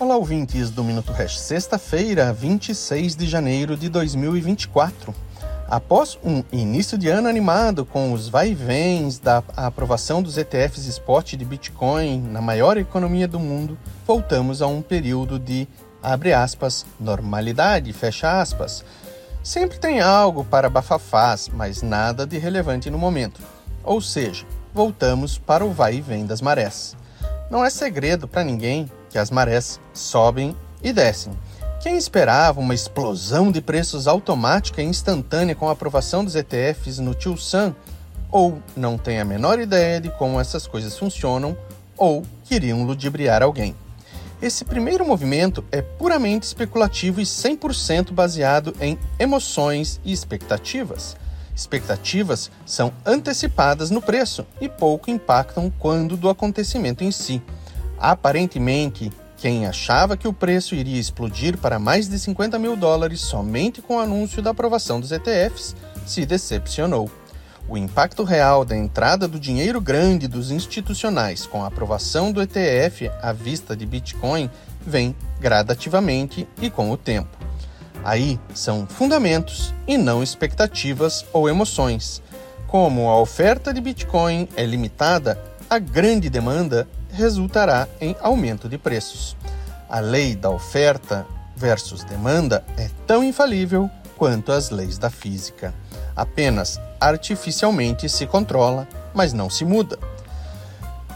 Olá, ouvintes do Minuto Hash, sexta-feira, 26 de janeiro de 2024. Após um início de ano animado com os vai-vens da aprovação dos ETFs spot de Bitcoin na maior economia do mundo, voltamos a um período de, abre aspas, normalidade, fecha aspas. Sempre tem algo para bafafás, mas nada de relevante no momento. Ou seja, voltamos para o vai e vem das marés. Não é segredo para ninguém que as marés sobem e descem. Quem esperava uma explosão de preços automática e instantânea com a aprovação dos ETFs no Tio Sam, ou não tem a menor ideia de como essas coisas funcionam, ou queriam ludibriar alguém. Esse primeiro movimento é puramente especulativo e 100% baseado em emoções e expectativas. Expectativas são antecipadas no preço e pouco impactam quando do acontecimento em si. Aparentemente, quem achava que o preço iria explodir para mais de 50 mil dólares somente com o anúncio da aprovação dos ETFs se decepcionou. O impacto real da entrada do dinheiro grande dos institucionais com a aprovação do ETF à vista de Bitcoin vem gradativamente e com o tempo. Aí são fundamentos e não expectativas ou emoções. Como a oferta de Bitcoin é limitada, a grande demanda resultará em aumento de preços. A lei da oferta versus demanda é tão infalível quanto as leis da física. Apenas artificialmente se controla, mas não se muda.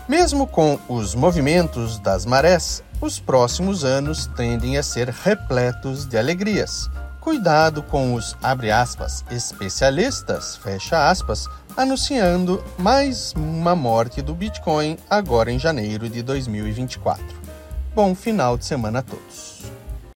Mesmo com os movimentos das marés, os próximos anos tendem a ser repletos de alegrias. Cuidado com os aspas, especialistas, fecha aspas, anunciando mais uma morte do Bitcoin agora em janeiro de 2024. Bom final de semana a todos.